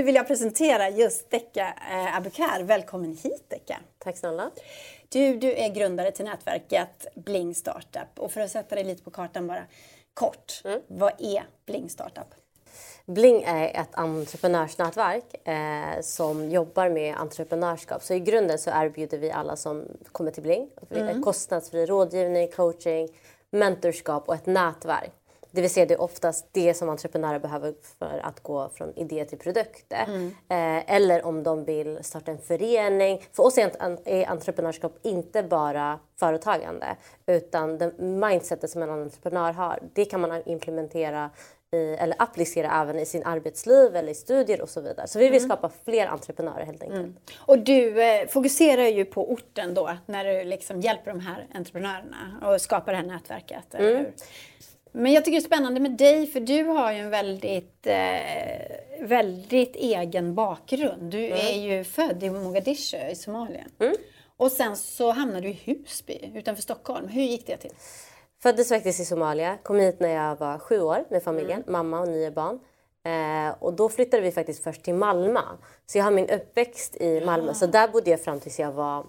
nu vill jag presentera just Decca eh, Abukar. Välkommen hit Decca. Tack snälla. Du, du är grundare till nätverket Bling Startup. Och för att sätta dig lite på kartan bara kort. Mm. Vad är Bling Startup? Bling är ett entreprenörsnätverk eh, som jobbar med entreprenörskap. Så i grunden så erbjuder vi alla som kommer till Bling mm. kostnadsfri rådgivning, coaching, mentorskap och ett nätverk. Det vill säga det är oftast det som entreprenörer behöver för att gå från idé till produkt. Mm. Eh, eller om de vill starta en förening. För oss är entreprenörskap inte bara företagande utan det mindsetet som en entreprenör har det kan man implementera i, eller applicera även i sin arbetsliv eller i studier och så vidare. Så vi vill mm. skapa fler entreprenörer helt enkelt. Mm. Och du eh, fokuserar ju på orten då när du liksom hjälper de här entreprenörerna och skapar det här nätverket, eller mm. hur? Men jag tycker det är spännande med dig för du har ju en väldigt, eh, väldigt egen bakgrund. Du mm. är ju född i Mogadishu i Somalia. Mm. Och sen så hamnade du i Husby utanför Stockholm. Hur gick det till? Föddes faktiskt i Somalia, kom hit när jag var sju år med familjen, mm. mamma och nio barn. Eh, och då flyttade vi faktiskt först till Malmö. Så jag har min uppväxt i Malmö. Ja. Så där bodde jag fram tills jag var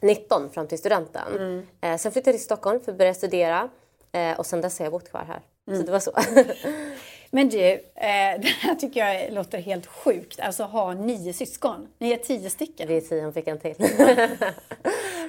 19, fram till studenten. Mm. Eh, sen flyttade jag till Stockholm för att börja studera. Eh, och sen dess har jag bott kvar här. Mm. Så det var så. Men du, eh, det här tycker jag låter helt sjukt. Alltså ha nio syskon. Ni är tio stycken. Vi är tio, hon fick en till.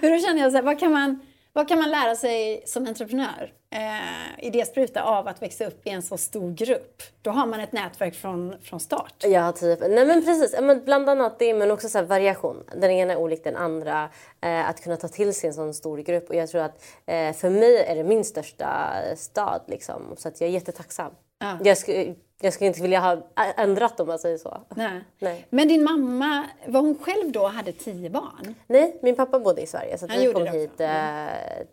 Hur känner jag, så här, vad kan man vad kan man lära sig som entreprenör, eh, idéspruta, av att växa upp i en så stor grupp? Då har man ett nätverk från, från start. Ja, typ. Nej men precis. Men bland annat det, men också så variation. Den ena är olik den andra. Eh, att kunna ta till sig en sån stor grupp. Och jag tror att eh, för mig är det min största stad. Liksom. Så att jag är jättetacksam. Ja. Jag, skulle, jag skulle inte vilja ha ändrat om man säger så. Nej. Nej. Men din mamma, var hon själv då hade tio barn? Nej, min pappa bodde i Sverige så vi kom hit mm. eh,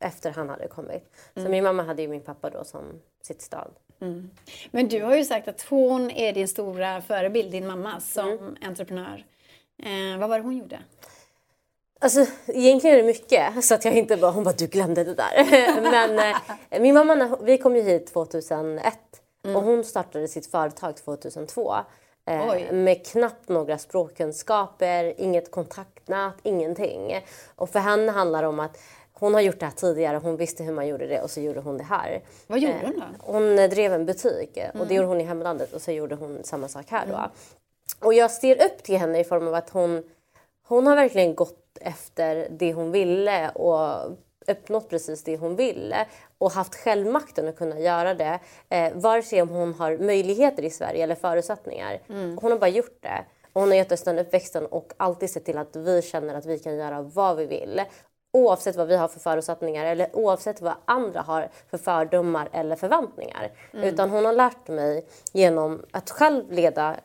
efter han hade kommit. Så mm. min mamma hade ju min pappa då som sitt stad. Mm. Men du har ju sagt att hon är din stora förebild, din mamma, som mm. entreprenör. Eh, vad var det hon gjorde? Alltså egentligen är det mycket så att jag inte bara, hon bara du glömde det där. Men eh, min mamma, vi kom ju hit 2001 mm. och hon startade sitt företag 2002. Eh, med knappt några språkkunskaper, inget kontaktnät, ingenting. Och för henne handlar det om att hon har gjort det här tidigare, hon visste hur man gjorde det och så gjorde hon det här. Vad gjorde hon då? Hon drev en butik mm. och det mm. gjorde hon i hemlandet och så gjorde hon samma sak här då. Mm. Och jag ser upp till henne i form av att hon, hon har verkligen gått efter det hon ville och uppnått precis det hon ville och haft självmakten att kunna göra det. Eh, vare sig om hon har möjligheter i Sverige eller förutsättningar. Mm. Hon har bara gjort det. Och hon har gett oss den uppväxten och alltid sett till att vi känner att vi kan göra vad vi vill. Oavsett vad vi har för förutsättningar eller oavsett vad andra har för fördomar eller förväntningar. Mm. Utan hon har lärt mig genom att själv leda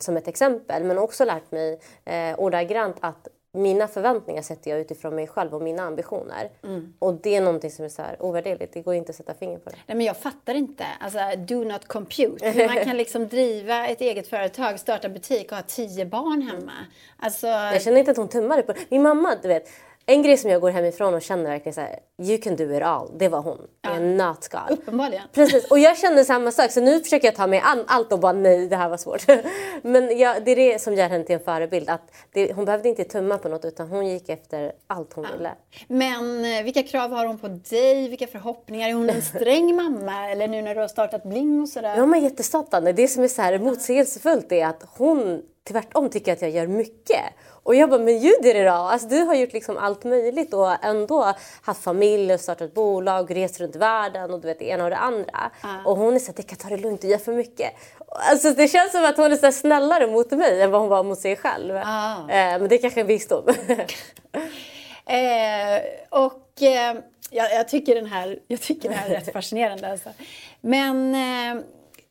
som ett exempel men också lärt mig eh, ordagrant att mina förväntningar sätter jag utifrån mig själv och mina ambitioner. Mm. Och det är någonting som är så här ovärderligt. Det går inte att sätta finger på det. Nej, men jag fattar inte. Alltså, do not compute. Hur man kan liksom driva ett eget företag, starta butik och ha tio barn hemma. Alltså... Jag känner inte att hon tummade på Min mamma, du vet. En grej som jag går hemifrån och känner verkligen så här, you can do it all. Det var hon. Ja. En nötskal. Uppenbarligen. Precis. Och jag kände samma sak. Så nu försöker jag ta mig an allt och bara nej, det här var svårt. Men jag, det är det som gör henne till en förebild. Att det, hon behövde inte tumma på något utan hon gick efter allt hon ja. ville. Men eh, vilka krav har hon på dig? Vilka förhoppningar? Är hon en sträng mamma? Eller nu när du har startat Bling och sådär? Ja, men jättestartande. Det som är så här motsägelsefullt är att hon tvärtom tycker att jag gör mycket. Och jag bara, men ljuger idag? Alltså, du har gjort liksom allt möjligt och ändå haft familj och startat bolag, rest runt världen och du vet det ena och det andra. Uh. Och hon är så att det kan ta det lugnt, du gör för mycket. Alltså, det känns som att hon är så snällare mot mig än vad hon var mot sig själv. Uh. Eh, men det är kanske är en visdom. eh, och eh, jag, jag, tycker den här, jag tycker det här är rätt fascinerande. Alltså. Men eh,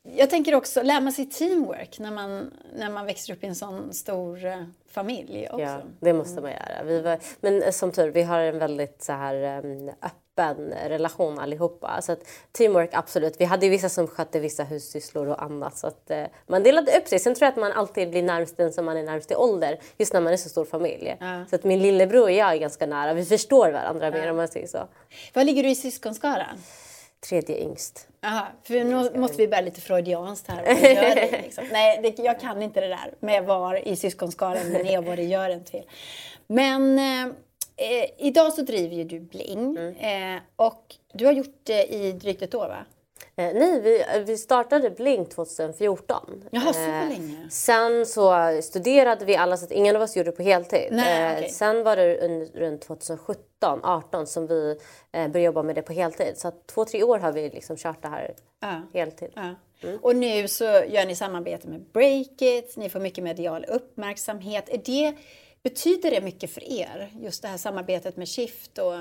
jag tänker också, lär man sig teamwork när man, när man växer upp i en sån stor eh, familj också? Ja, det måste man göra. Vi var, men eh, som tur vi har en väldigt så här um, öppen relation allihopa. Så att teamwork, absolut. Vi hade vissa som skötte vissa hussysslor och annat. Så att uh, man delade upp sig. Sen tror jag att man alltid blir närmst den som man är närmst i ålder. Just när man är så stor familj. Ja. Så att min lillebror och jag är ganska nära. Vi förstår varandra ja. mer om man säger så. Vad ligger du i syskonskaran? Tredje yngst. Aha, för nu måste vi börja lite freudianskt här. Det liksom. Nej, det, jag kan inte det där med var i syskonskaran man är och vad det gör en till. Men eh, idag så driver ju du Bling Mm. eh, och du har gjort det i drygt ett år va? Eh, nej, vi, vi startade Blink 2014. Jaha, så Eh, länge. Sen så studerade vi alla så att ingen av oss gjorde det på heltid. Nej, Eh. Sen var det un- runt 2017, 18 som vi eh, började jobba med det på heltid. Så att två, tre år har vi liksom kört det här Ja. heltid. Ja. Och nu så gör ni samarbete med Breakit, ni får mycket medial uppmärksamhet. Är det, betyder det mycket för er, just det här samarbetet med Shift? Och...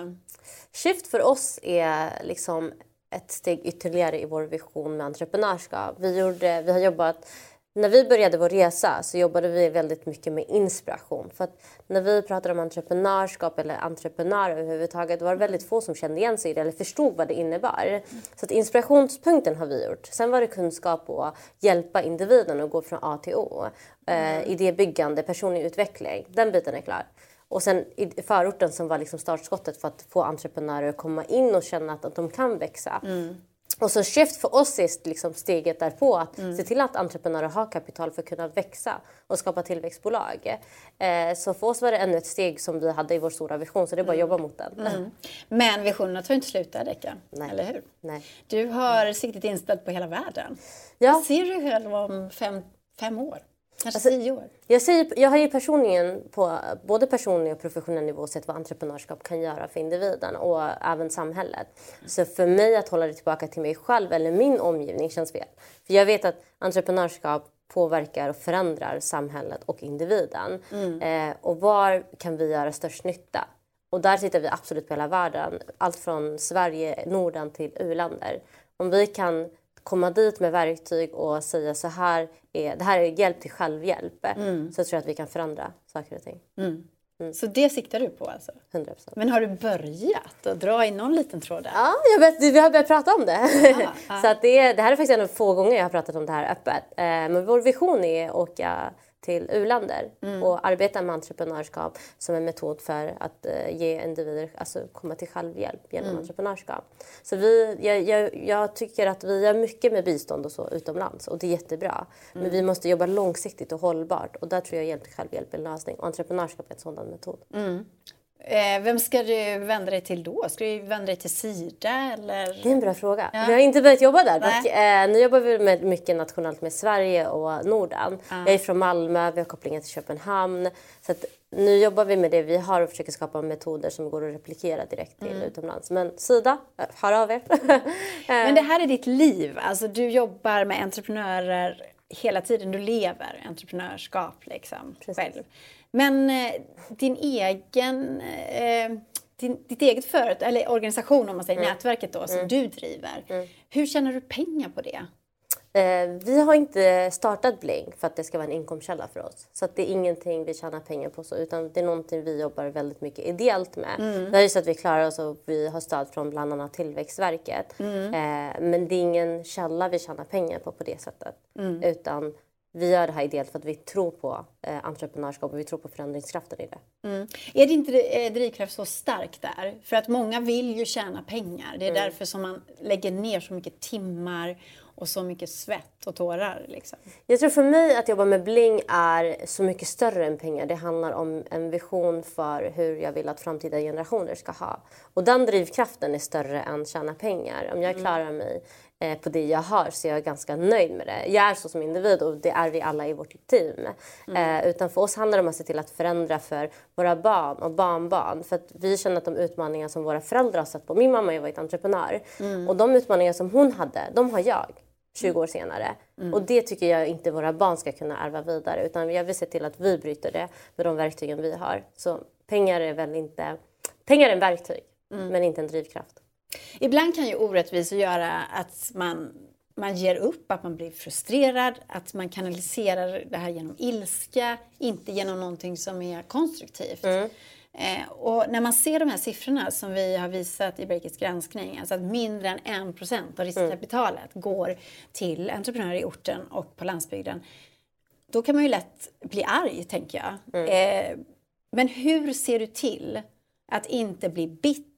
Shift för oss är liksom ett steg ytterligare i vår vision med entreprenörskap. Vi, gjorde, vi har jobbat, när vi började vår resa så jobbade vi väldigt mycket med inspiration. För att när vi pratade om entreprenörskap eller entreprenörer överhuvudtaget var det väldigt få som kände igen sig i det eller förstod vad det innebar. Så att inspirationspunkten har vi gjort. Sen var det kunskap och hjälpa individen att gå från A till O. Eh, idébyggande, personlig utveckling. Den biten är klar. Och sen i förorten som var liksom startskottet för att få entreprenörer att komma in och känna att, att de kan växa. Och så Shift för oss är liksom steget därpå att se till att entreprenörer har kapital för att kunna växa och skapa tillväxtbolag. Eh, så för oss var det ännu ett steg som vi hade i vår stora vision så det är bara att jobba mot den. Men visionerna tar inte slut där. Nej. Eller hur? Nej. Du har siktet inställt på hela världen. Ja. Ser du själv om fem, fem år? Kanske Alltså, tio år? Jag, säger, jag har ju personligen på både personlig och professionell nivå sett vad entreprenörskap kan göra för individen och även samhället. Så för mig att hålla det tillbaka till mig själv eller min omgivning känns fel. För jag vet att entreprenörskap påverkar och förändrar samhället och individen. Eh, och var kan vi göra störst nytta? Och där tittar vi absolut på hela världen. Allt från Sverige, Norden till u-länder. Om vi kan komma dit med verktyg och säga så här är, det här är hjälp till självhjälp. Så tror jag att vi kan förändra saker och ting. Så det siktar du på alltså? 100%. Men har du börjat att dra i någon liten tråd där? Ja, jag vet, vi har börjat prata om det. ja. så att det, det här är faktiskt en av få gånger jag har pratat om det här öppet. Eh, men vår vision är att åka till u-länder och arbeta med entreprenörskap som en metod för att eh, ge individer, alltså komma till självhjälp genom entreprenörskap. Så vi, jag, jag, jag tycker att vi gör mycket med bistånd och så utomlands och det är jättebra. Men vi måste jobba långsiktigt och hållbart och där tror jag till självhjälp är en lösning och entreprenörskap är en sådan metod. Eh, vem ska du vända dig till då? Ska du vända dig till Sida eller? Det är en bra fråga. Vi har inte börjat jobba där. Dock, eh, nu jobbar vi med mycket nationellt med Sverige och Norden. Jag är från Malmö, vi har kopplingar till Köpenhamn. Så nu jobbar vi med det vi har och försöker skapa metoder som går att replikera direkt till utomlands. Men Sida, eh, hör av er. Men det här är ditt liv. Alltså, du jobbar med entreprenörer hela tiden. Du lever entreprenörskap liksom, själv. Men eh, din egen, eh, din, ditt eget företag, eller organisation om man säger, nätverket då, som du driver. Hur tjänar du pengar på det? Eh, vi har inte startat Blink för att det ska vara en inkomstkälla för oss. Så att det är ingenting vi tjänar pengar på så, utan det är någonting vi jobbar väldigt mycket ideellt med. Det är ju så att vi klarar oss och vi har stöd från bland annat Tillväxtverket. Eh, men det är ingen källa vi tjänar pengar på på det sättet. Utan vi gör det här ideellt för att vi tror på eh, entreprenörskap och vi tror på förändringskraften i det. Är det inte eh, drivkraft så stark där? För att många vill ju tjäna pengar. Det är därför som man lägger ner så mycket timmar och så mycket svett och tårar. Liksom. Jag tror för mig att jobba med Bling är så mycket större än pengar. Det handlar om en vision för hur jag vill att framtida generationer ska ha. Och den drivkraften är större än tjäna pengar. Om jag klarar mig på det jag har så är jag ganska nöjd med det. Jag är så som individ och det är vi alla i vårt team. Eh, utan för oss handlar det om att se till att förändra för våra barn och barnbarn. För att vi känner att de utmaningar som våra föräldrar har sett på. Min mamma har ju varit entreprenör och de utmaningar som hon hade, de har jag. 20 år senare. Och det tycker jag inte våra barn ska kunna ärva vidare utan jag vill se till att vi bryter det med de verktygen vi har. Så pengar är väl inte... Pengar är en verktyg men inte en drivkraft. Ibland kan ju orättvisor göra att man, man ger upp, att man blir frustrerad, att man kanaliserar det här genom ilska, inte genom någonting som är konstruktivt. Eh, och när man ser de här siffrorna som vi har visat i Breakits granskning, alltså att mindre än 1 procent av riskkapitalet går till entreprenörer i orten och på landsbygden, då kan man ju lätt bli arg, tänker jag. Eh, men hur ser du till att inte bli bitter,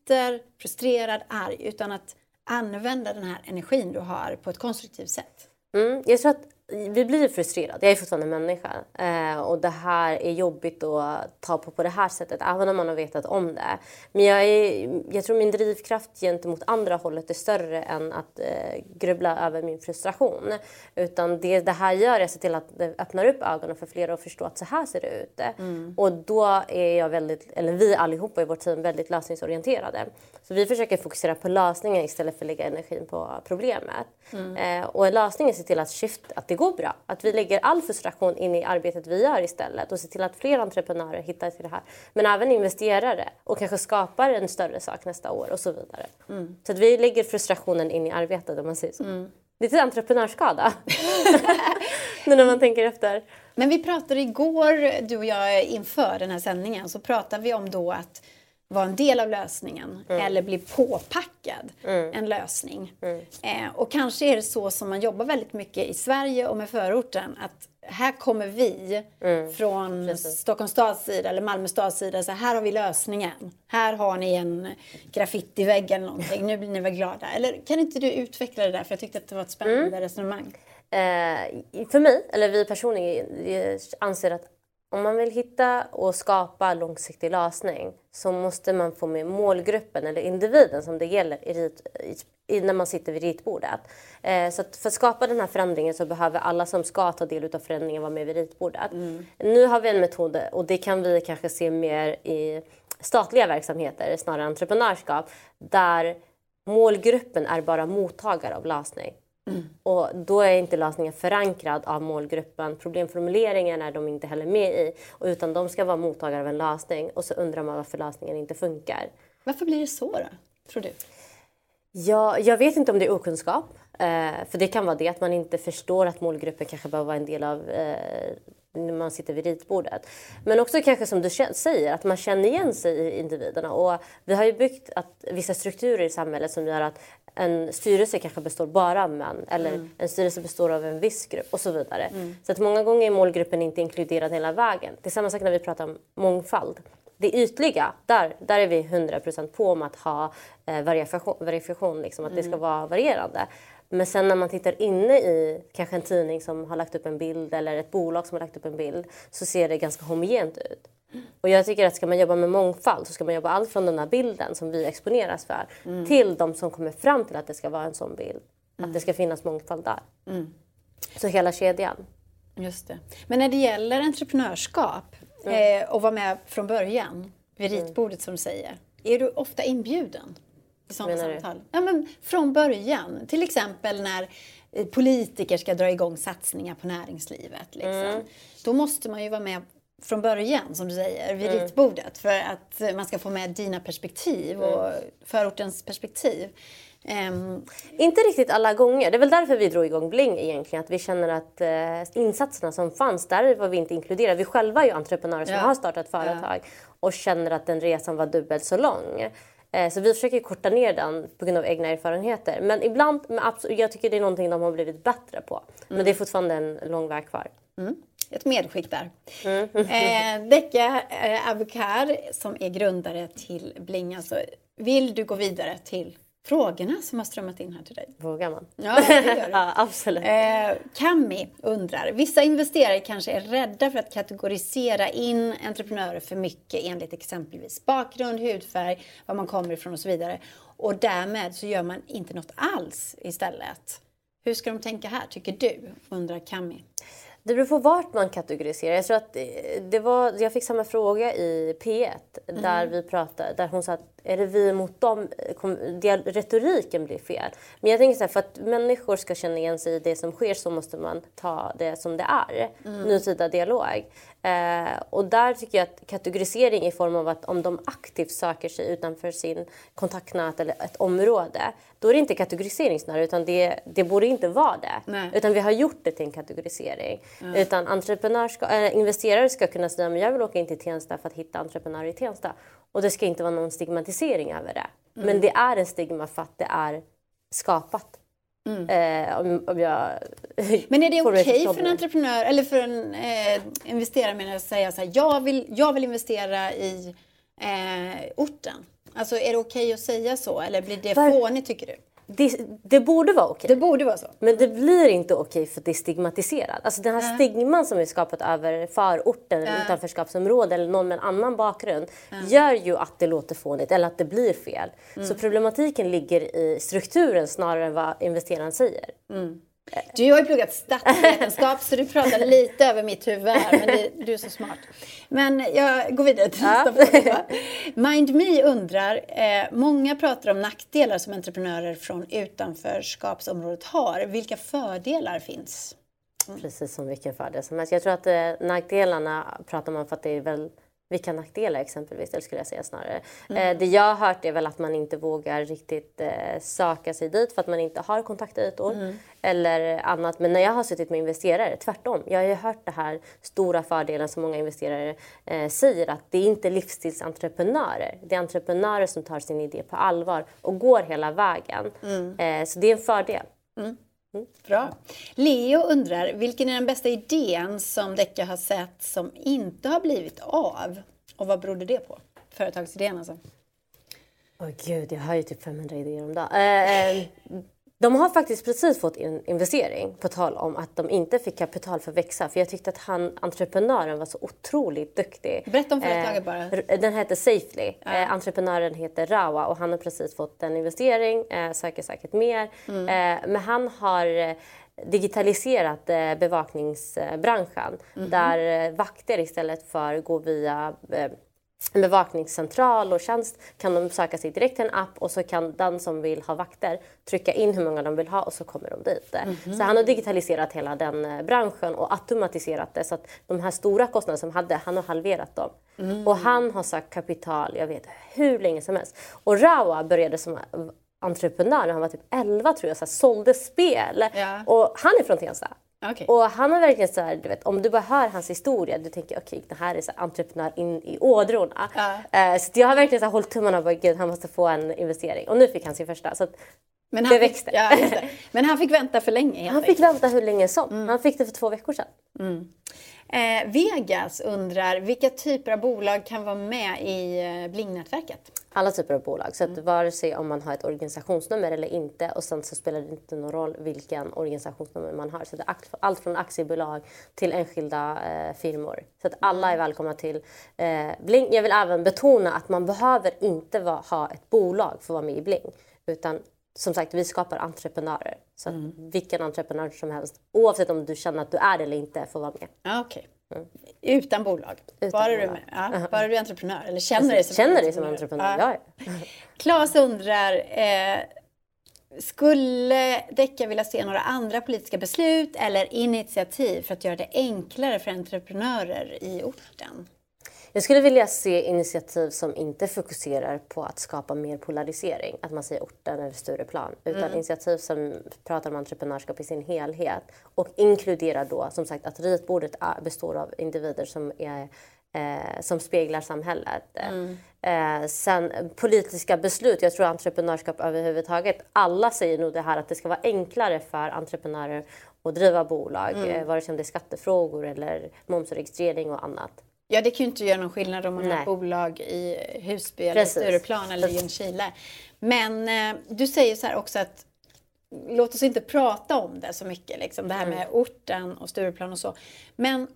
frustrerad, arg, utan att använda den här energin du har på ett konstruktivt sätt? Mm, jag tror att vi blir frustrerade. Jag är fortfarande människa. Eh, och det här är jobbigt att ta på på det här sättet, även om man har vetat om det. Men jag, är, jag tror min drivkraft gentemot andra hållet är större än att eh, grubbla över min frustration. Utan det det här gör är att se till att det öppnar upp ögonen för fler och förstå att så här ser det ut. Mm. Och då är jag väldigt, eller vi allihopa i vårt team väldigt lösningsorienterade. Så vi försöker fokusera på lösningen istället för att lägga energin på problemet. Mm. Eh, och lösningen är att se till att, shift, att det går bra. Att vi lägger all frustration in i arbetet vi gör istället och ser till att fler entreprenörer hittar till det här. Men även investerare och kanske skapar en större sak nästa år och så vidare. Mm. Så att vi lägger frustrationen in i arbetet om man säger så. Mm. Lite entreprenörskada. nu när man tänker efter. Men vi pratade igår, du och jag, inför den här sändningen, så pratade vi om då att vara en del av lösningen mm. eller bli påpackad mm. en lösning. Mm. Eh, och kanske är det så som man jobbar väldigt mycket i Sverige och med förorten att här kommer vi mm. från Precis. Stockholms stads sida eller Malmö stads sida. Så här har vi lösningen. Här har ni en graffitivägg eller någonting. Nu blir ni väl glada. Eller kan inte du utveckla det där? För jag tyckte att det var ett spännande mm. resonemang. Eh, för mig, eller vi personligen, anser att om man vill hitta och skapa långsiktig lösning så måste man få med målgruppen eller individen som det gäller i rit, i, när man sitter vid ritbordet. Eh, så för att skapa den här förändringen så behöver alla som ska ta del av förändringen vara med vid ritbordet. Mm. Nu har vi en metod och det kan vi kanske se mer i statliga verksamheter snarare entreprenörskap där målgruppen är bara mottagare av lösning. Mm. Och då är inte lösningen förankrad av målgruppen. Problemformuleringen är de inte heller med i. Utan de ska vara mottagare av en lösning och så undrar man varför lösningen inte funkar. Varför blir det så då, tror du? Ja, jag vet inte om det är okunskap. Eh, för det kan vara det att man inte förstår att målgruppen kanske behöver vara en del av eh, när man sitter vid ritbordet. Men också kanske som du säger, att man känner igen sig i individerna. Och vi har ju byggt att, vissa strukturer i samhället som gör att en styrelse kanske består bara av män eller mm. en styrelse består av en viss grupp och så vidare. Mm. Så att många gånger är målgruppen inte inkluderad hela vägen. Det är samma sak när vi pratar om mångfald. Det ytliga, där, där är vi 100% på om att ha eh, variation, variation liksom, att mm. det ska mm. vara varierande. Men sen när man tittar inne i kanske en tidning som har lagt upp en bild eller ett bolag som har lagt upp en bild så ser det ganska homogent ut. Och jag tycker att ska man jobba med mångfald så ska man jobba allt från den här bilden som vi exponeras för mm. till de som kommer fram till att det ska vara en sån bild. Mm. Att det ska finnas mångfald där. Mm. Så hela kedjan. Just det. Men när det gäller entreprenörskap mm. eh, och vara med från början vid mm. ritbordet som du säger. Är du ofta inbjuden i sådana samtal? Ja, men från början. Till exempel när eh, politiker ska dra igång satsningar på näringslivet. Liksom. Mm. Då måste man ju vara med från början, som du säger, vid mm. ritbordet för att man ska få med dina perspektiv och mm. förortens perspektiv. Um, inte riktigt alla gånger. Det är väl därför vi drog igång Bling egentligen. Att vi känner att eh, insatserna som fanns, där var vi inte inkluderade. Vi själva är ju entreprenörer som ja. har startat företag ja. och känner att den resan var dubbelt så lång. Eh, så vi försöker korta ner den på grund av egna erfarenheter. Men ibland, jag tycker det är någonting de har blivit bättre på. Mm. Men det är fortfarande en lång väg kvar. Mm ett medskick där. Mm. eh, Decca eh, Abukar som är grundare till Bling. Alltså, vill du gå vidare till frågorna som har strömmat in här till dig? Vågar man? Ja, det gör ja, absolut. Eh, Kami undrar, vissa investerare kanske är rädda för att kategorisera in entreprenörer för mycket enligt exempelvis bakgrund, hudfärg, var man kommer ifrån och så vidare. Och därmed så gör man inte något alls istället. Hur ska de tänka här, tycker du? undrar Kami. Det beror på vart man kategoriserar. Jag tror att det var, jag fick samma fråga i P1 mm. där vi pratade, där hon sa att är det vi mot dem, retoriken blir fel. Men jag tänker så här, för att människor ska känna igen sig i det som sker så måste man ta det som det är. Mm. Nutida dialog. Eh, och där tycker jag att kategorisering i form av att om de aktivt söker sig utanför sin kontaktnät eller ett område, då är det inte kategorisering snarare utan det, det borde inte vara det. Nej. Utan vi har gjort det till en kategorisering. Mm. Utan entreprenör ska, äh, investerare ska kunna säga att jag vill åka in till Tensta för att hitta entreprenörer i Tensta. Och det ska inte vara någon stigmatisering över det. Mm. Men det är en stigma för att det är skapat. Mm. Eh, om, om jag Men är det okej okay för en entreprenör eller för en eh, investerare menar, att säga så här, jag vill, jag vill investera i eh, orten? Alltså är det okej okay att säga så eller blir det Var... fånigt tycker du? Det, det borde vara okej. Det borde vara så. Men det blir inte okej för det är stigmatiserat. Alltså den här stigman som vi skapat över förorten, eller utanförskapsområde eller någon med en annan bakgrund gör ju att det låter fånigt eller att det blir fel. Så problematiken ligger i strukturen snarare än vad investeraren säger. Du har ju pluggat statsvetenskap så du pratar lite över mitt huvud här, men det, du är så smart. Men jag går vidare till nästa fråga. MindMe undrar, eh, många pratar om nackdelar som entreprenörer från utanförskapsområdet har. Vilka fördelar finns? Precis som vilken fördel som helst. Jag tror att eh, nackdelarna pratar man för att det är väl vilka nackdelar exempelvis, eller skulle jag säga snarare. Eh, det jag har hört är väl att man inte vågar riktigt eh, söka sig dit för att man inte har kontaktytor eller annat. Men när jag har suttit med investerare, tvärtom. Jag har ju hört det här stora fördelen som många investerare eh, säger att det är inte livsstilsentreprenörer. Det är entreprenörer som tar sin idé på allvar och går hela vägen. Eh, så det är en fördel. Bra. Leo undrar, vilken är den bästa idén som Decca har sett som inte har blivit av? Och vad berodde det på? Företagsidén alltså. Åh gud, jag har ju typ 500 idéer om dagen. Eh, eh, de har faktiskt precis fått en investering på tal om att de inte fick kapital för att växa. För jag tyckte att han, entreprenören var så otroligt duktig. Berätta om företaget Eh, bara. Den heter Safely. Eh, entreprenören heter Rawa och han har precis fått en investering, eh, söker säkert mer. Mm. Eh, men han har eh, digitaliserat eh, bevakningsbranschen Mhm. där eh, vakter istället för att gå via en bevakningscentral och tjänst kan de söka sig direkt till en app och så kan den som vill ha vakter trycka in hur många de vill ha och så kommer de dit. Så han har digitaliserat hela den eh, branschen och automatiserat det så att de här stora kostnaderna som han hade, han har halverat dem. Och han har sökt kapital, jag vet hur länge som helst. Och Rawa började som entreprenör när han var typ 11 tror jag, så här, sålde spel. Ja. Och han är från Tensta. Okej. Och han har verkligen så här, du vet, om du bara hör hans historia, du tänker okej, det här är så entreprenör in i ådrorna. Ja. Eh, så jag har verkligen så här, hållit tummarna och bara, gud, han måste få en investering. Och nu fick han sin första. Så Men det han fick, växte. ja, just det. Men han fick vänta för länge han fick vänta hur länge som. Mm. Han fick det för två veckor sedan. Eh, Vegas undrar, vilka typer av bolag kan vara med i eh, Bling-nätverket? Alla typer av bolag. Så att Mm. vare sig om man har ett organisationsnummer eller inte och sen så spelar det inte någon roll vilken organisationsnummer man har. Så det är allt från aktiebolag till enskilda eh, firmor. Så att alla Mm. är välkomna till eh, Bling. Jag vill även betona att man behöver inte va- ha ett bolag för att vara med i Bling. Utan som sagt, vi skapar entreprenörer. Så Mm. vilken entreprenör som helst, oavsett om du känner att du är det eller inte, får vara med. Ja, Okej. Utan bolag? Utan bara, Du, bolag. ja, bara du är entreprenör? Eller känner dig som Känner dig som entreprenör, ja. ja. Claes undrar, eh, skulle Deca vilja se några andra politiska beslut eller initiativ för att göra det enklare för entreprenörer i orten? Jag skulle vilja se initiativ som inte fokuserar på att skapa mer polarisering, att man säger orten eller Stureplan, utan initiativ som pratar om entreprenörskap i sin helhet och inkluderar då som sagt att ritbordet består av individer som är Eh, som speglar samhället. Eh, sen politiska beslut, jag tror entreprenörskap överhuvudtaget, alla säger nog det här att det ska vara enklare för entreprenörer att driva bolag, eh, vare sig om det är skattefrågor eller momsregistrering och annat. Ja, det kan ju inte göra någon skillnad om man har Nej. ett bolag i Husby eller Precis. Stureplan eller Ljungskile. Men eh, du säger så här också att låt oss inte prata om det så mycket, liksom, det här med orten och Stureplan och så. Men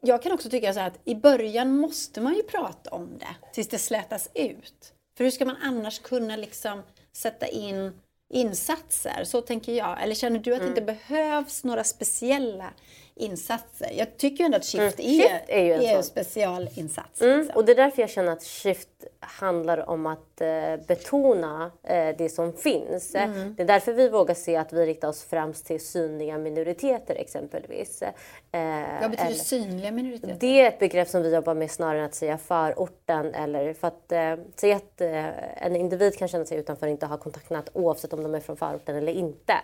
jag kan också tycka så att i början måste man ju prata om det tills det slätas ut. För hur ska man annars kunna liksom sätta in insatser? Så tänker jag. Eller känner du att det inte behövs några speciella insatser? Jag tycker ju ändå att Shift, är, Shift är ju en en sån. specialinsats. Mm, liksom. och det är därför jag känner att Shift handlar om att eh, betona eh, det som finns. Mm. Det är därför vi vågar se att vi riktar oss främst till synliga minoriteter exempelvis. Eh, Vad betyder eller- synliga minoriteter? det är ett begrepp som vi jobbar med snarare än att säga förorten eller för att eh, säga att eh, en individ kan känna sig utanför och inte ha kontaktnät oavsett om de är från förorten eller inte.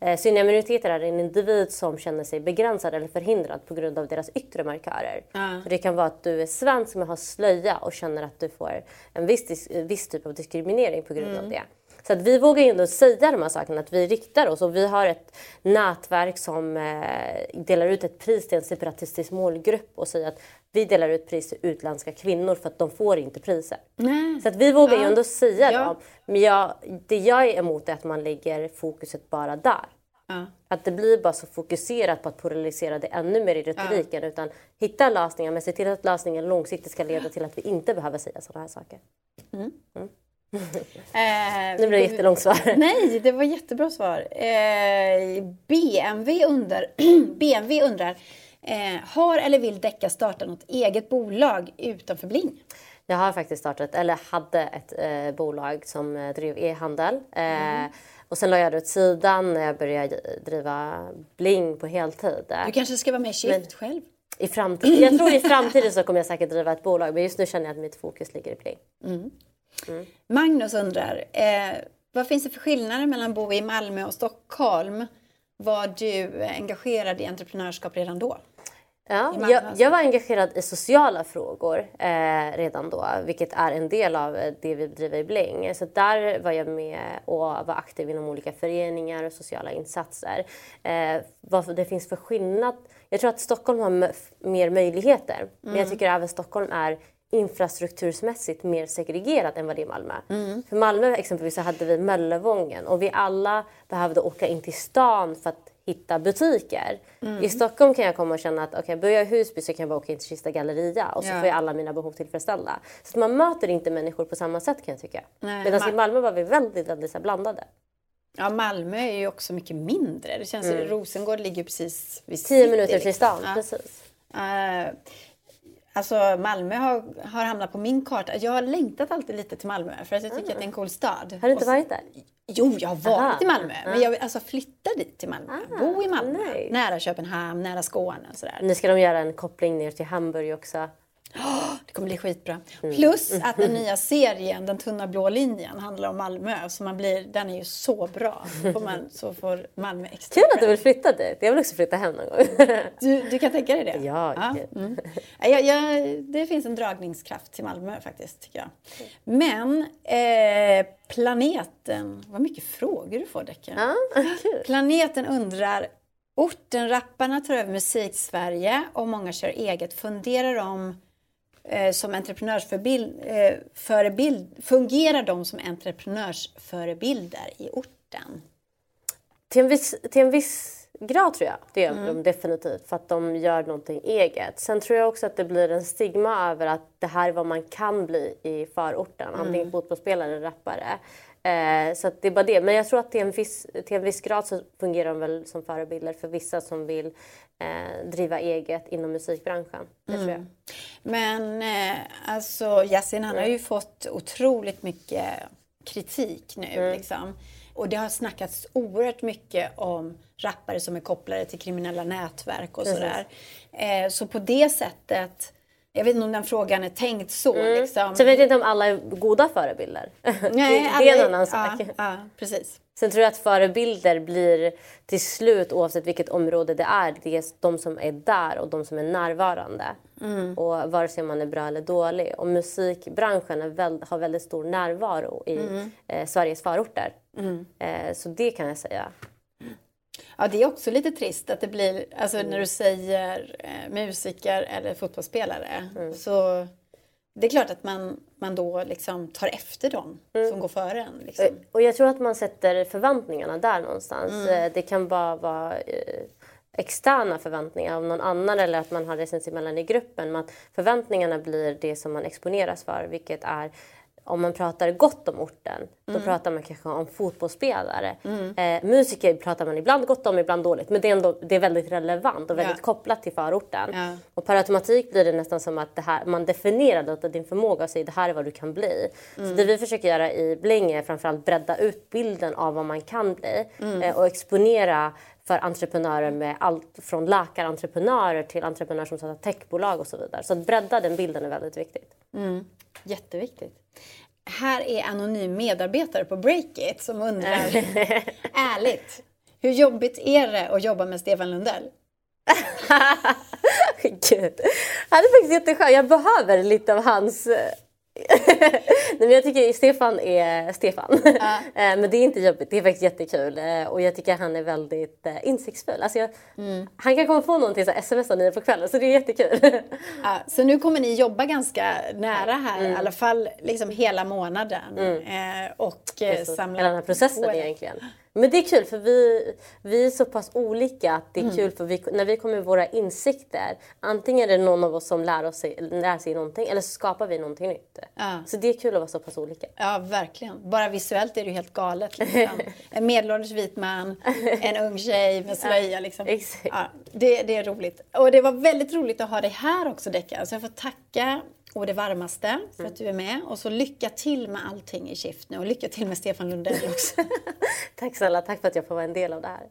Eh, synliga minoriteter är en individ som känner sig begränsad eller förhindrad på grund av deras yttre markörer. Så Det kan vara att du är svensk men har slöja och känner att du får en viss, viss typ av diskriminering på grund av det. Så att vi vågar ju ändå säga de här sakerna, att vi riktar oss och vi har ett nätverk som eh, delar ut ett pris till en separatistisk målgrupp och säger att vi delar ut pris till utländska kvinnor för att de får inte priser. Nej. Så att vi vågar ju Ja. ändå säga Ja. dem. Men jag, det jag är emot är att man lägger fokuset bara där. Ja. Att det blir bara så fokuserat på att polarisera det ännu mer i retoriken. Utan hitta lösningar men se till att lösningen långsiktigt ska leda till att vi inte behöver säga sådana här saker. Eh, Nu blir det jättelångt svar. Nej, det var jättebra svar. Eh, BMW, undrar, BMW undrar, eh, har eller vill Decca starta något eget bolag utanför Bling? Jag har faktiskt startat, eller hade ett bolag som drev e-handel. Eh, Och sen la jag det åt sidan när jag började driva Bling på heltid. Eh, Du kanske ska vara med i Shift själv? I framtiden, jag tror i framtiden så kommer jag säkert driva ett bolag men just nu känner jag att mitt fokus ligger i Bling. Magnus undrar, eh, vad finns det för skillnader mellan att bo i Malmö och Stockholm? Var du engagerad i entreprenörskap redan då? Ja, jag, jag var engagerad i sociala frågor eh, redan då, vilket är en del av eh, det vi driver i Bling. Så där var jag med och var aktiv inom olika föreningar och sociala insatser. Eh, vad det finns för skillnad? Jag tror att Stockholm har mer möjligheter, men jag tycker även Stockholm är infrastruktursmässigt mer segregerat än vad det är i Malmö. För Malmö exempelvis så hade vi Möllevången och vi alla behövde åka in till stan för att hitta butiker. I Stockholm kan jag komma och känna att okay, bor jag i Husby så kan jag bara åka in till Kista galleria och så Ja. får jag alla mina behov tillfredsställda. Så man möter inte människor på samma sätt kan jag tycka. Nej, Medan i Ma- Malmö var vi väldigt, väldigt så blandade. Ja, Malmö är ju också mycket mindre. Det känns Rosengård ligger precis vid Tio minuter till liksom. stan, Ja. precis. Eh, alltså Malmö har, har hamnat på min karta. Jag har längtat alltid lite till Malmö för att jag tycker att det är en cool stad. Har du inte så- varit där? Jo, jag har varit Aha. i Malmö. Men jag vill alltså flytta dit till Malmö. Bo i Malmö. nice. Nära Köpenhamn, nära Skåne och sådär. Nu ska de göra en koppling ner till Hamburg också. Det kommer bli skitbra. Mm. Plus att den nya serien, Den tunna blå linjen, handlar om Malmö. Så man blir, den är ju så bra. Får man, så får Malmö extra Kul att du vill flytta dit. Jag vill också flytta hem någon gång. Du, du kan tänka dig det? Ja, gud. mm. Ja, jag, jag, det finns en dragningskraft till Malmö faktiskt, tycker jag. Men eh, planeten... Vad mycket frågor du får, Decken. ja, kul. Planeten undrar... Ortenrapparna tar över musik-Sverige och många kör eget. Funderar de eh, som entreprenörsförebild, eh, fungerar de som entreprenörsförebilder i orten? Till en, viss, till en viss grad tror jag. Det gör Mm. de definitivt. För att de gör någonting eget. Sen tror jag också att det blir en stigma över att det här är vad man kan bli i förorten. Mm. Antingen fotbollsspelare eller rappare. Eh, så det är bara det. Men jag tror att till en, viss, till en viss grad så fungerar de väl som förebilder för vissa som vill eh, driva eget inom musikbranschen. Det tror jag. Men eh, alltså Yasin han har ju fått otroligt mycket kritik nu. Liksom. Och det har snackats oerhört mycket om rappare som är kopplade till kriminella nätverk och sådär. Eh, så på det sättet, jag vet inte om den frågan är tänkt så. Liksom. Sen vet jag inte om alla är goda förebilder. Nej, det, är en annan sak. Ja, ja, precis. Sen tror jag att förebilder blir till slut, oavsett vilket område det är, det är de som är där och de som är närvarande. Och vare sig man är bra eller dålig. Och musikbranschen väl, har väldigt stor närvaro i eh, Sveriges förorter. Eh, så det kan jag säga. Ja, det är också lite trist att det blir, alltså när du säger eh, musiker eller fotbollsspelare, så det är klart att man, man då liksom tar efter dem som går före en. Liksom. Och jag tror att man sätter förväntningarna där någonstans. Eh, Det kan bara vara eh, externa förväntningar av någon annan eller att man har det sinsemellan i gruppen. Men att förväntningarna blir det som man exponeras för, vilket är om man pratar gott om orten, då pratar man kanske om fotbollsspelare. Eh, musiker pratar man ibland gott om, ibland dåligt. Men det är, ändå, det är väldigt relevant och väldigt Ja. kopplat till förorten. Ja. Och per automatik blir det nästan som att det här, man definierar det, din förmåga och säger det här är vad du kan bli. Så det vi försöker göra i Bling är framförallt bredda ut bilden av vad man kan bli eh, och exponera för entreprenörer med allt från läkarentreprenörer till entreprenörer som startar techbolag och så vidare. Så att bredda den bilden är väldigt viktigt. Jätteviktigt. Här är anonym medarbetare på Breakit som undrar, ärligt, hur jobbigt är det att jobba med Stefan Lundell? Gud. Han är faktiskt jätteskön. Jag behöver lite av hans... Nej, men jag tycker Stefan är Stefan. Ja. Eh, men det är inte jobbigt, det är faktiskt jättekul. Eh, och jag tycker han är väldigt eh, insiktsfull. Alltså jag, mm. Han kan komma få någonting så smsa nio på kvällen så det är jättekul. Ja, så nu kommer ni jobba ganska nära här, mm. i alla fall liksom hela månaden. Mm. och samla Hela den här processen egentligen. Men det är kul för vi, vi är så pass olika att det är mm. kul för vi, när vi kommer med våra insikter antingen är det någon av oss som lär, oss, lär sig någonting eller så skapar vi någonting nytt. Ja. Så det är kul att vara så pass olika. Ja, verkligen. Bara visuellt är det ju helt galet. Liksom. en medelålders vit man, en ung tjej med slöja. Liksom. Ja, det, det är roligt. Och det var väldigt roligt att ha dig här också Decka. Så jag får tacka och det varmaste för att du är med. Och så lycka till med allting i Shift nu och lycka till med Stefan Lundell också. tack snälla, tack för att jag får vara en del av det här.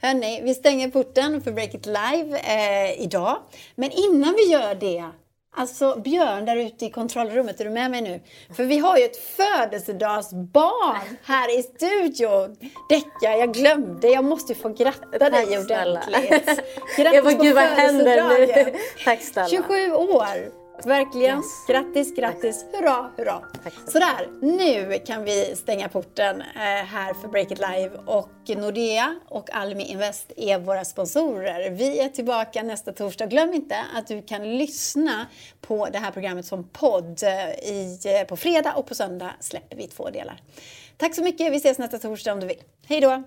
Hörni, vi stänger porten för Break It Live eh, idag. Men innan vi gör det Alltså Björn där ute i kontrollrummet, är du med mig nu? För vi har ju ett födelsedagsbarn här i studion. Decka, jag glömde, jag måste ju få gratta Tack, dig ordentligt. Grattis jag bara, på gud vad händer nu? Tack snälla. 27 år. Verkligen. Yes. Grattis, grattis. Hurra, hurra. Sådär, nu kan vi stänga porten eh, här för Break It Live. Och Nordea och Almi Invest är våra sponsorer. Vi är tillbaka nästa torsdag. Glöm inte att du kan lyssna på det här programmet som podd. Eh, I, eh, på fredag och på söndag släpper vi två delar. Tack så mycket. Vi ses nästa torsdag om du vill. Hej då!